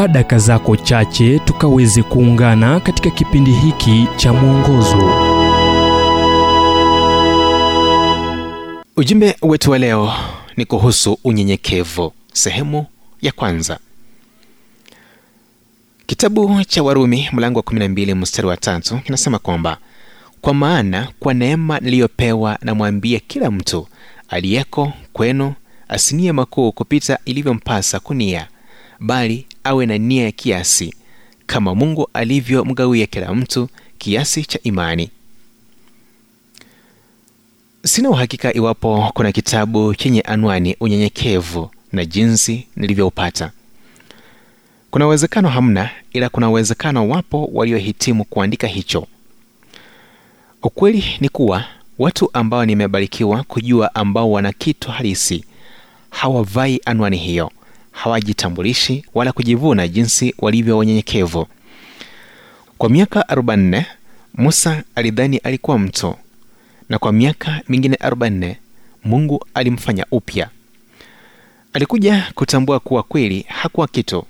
chukua daka zako chache tukaweze kuungana katika kipindi hiki cha mwongozo. Ujumbe wetu wa leo ni kuhusu unyenyekevu sehemu ya kwanza. Kitabu cha warumi mlango wa 12 mstari wa tatu kinasema kwamba kwa maana kwa neema niliyopewa namwambia kila mtu aliyeko kwenu asinie makuu kupita ilivyompasa kunia bali awe na nia ya kiasi kama mungu alivyomgawia kila mtu kiasi cha imani. Sina uhakika iwapo kuna kitabu chenye anwani unyenyekevu na jinsi nilivyoupata. Kuna uwezekano hamna ila kuna uwezekano wapo waliohitimu kuandika hicho. Ukweli ni kuwa watu ambao nimebarikiwa kujua ambao wana kitu halisi hawavai anwani hiyo hawajitambulishi wala kujivuna jinsi walivyo wanyenyekevu. Kwa miaka 44 musa alidhani alikuwa mtu na kwa miaka mingine 44 mungu alimfanya upya. Alikuja kutambua kuwa kweli hakuwa kitu.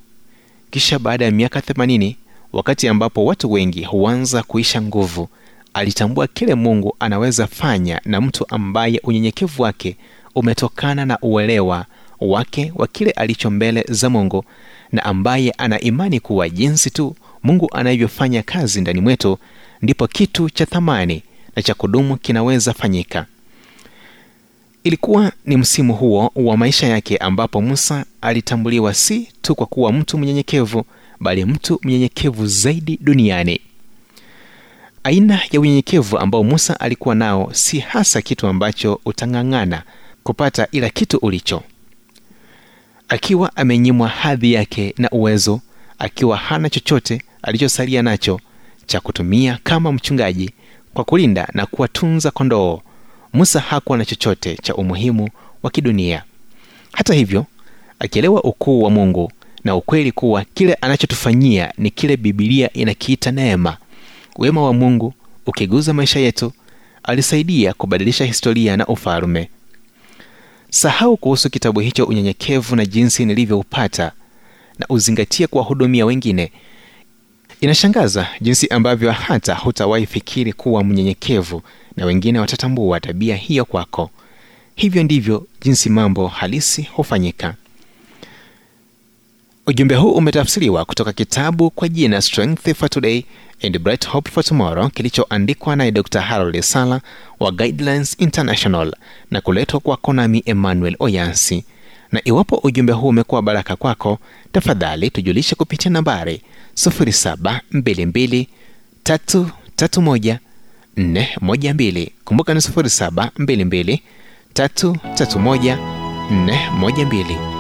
Kisha baada ya miaka 80 wakati ambapo watu wengi huanza kuisha nguvu alitambua kile mungu anaweza fanya na mtu ambaye unyenyekevu wake umetokana na uelewa wake wa kile alicho mbele za mungu na ambaye ana imani kuwa jinsi tu mungu anavyofanya kazi ndani mwetu ndipo kitu cha thamani na cha kudumu kinaweza fanyika. Ilikuwa ni msimu huo wa maisha yake ambapo musa alitambuliwa si tu kwa kuwa mtu mnyenyekevu bali mtu mnyenyekevu zaidi duniani. Aina ya unyenyekevu ambao musa alikuwa nao si hasa kitu ambacho utang'ang'ana kupata ila kitu ulicho akiwa amenyimwa hadhi yake na uwezo akiwa hana chochote alichosalia nacho cha kutumia kama mchungaji kwa kulinda na kuwatunza kondoo musa hakuwa na chochote cha umuhimu wa kidunia. Hata hivyo akielewa ukuu wa mungu na ukweli kuwa kile anachotufanyia ni kile bibilia inakiita neema wema wa mungu ukiguza maisha yetu alisaidia kubadilisha historia na ufalme sahau kuhusu kitabu hicho unyenyekevu na jinsi nilivyoupata na uzingatie kuwahudumia wengine. Inashangaza jinsi ambavyo hata hutawahi fikiri kuwa mnyenyekevu na wengine watatambua tabia hiyo kwako. Hivyo ndivyo jinsi mambo halisi hufanyika ujumbe huu umetafsiriwa kutoka kitabu kwa jina strength for today and bright hope for tomorrow kilichoandikwa naye dr harold sala wa guidelines international na kuletwa kwako nami emmanuel oyansi. Na iwapo ujumbe huu umekuwa baraka kwako tafadhali tujulishe kupitia nambari 722 kumbuka ni 722 331 412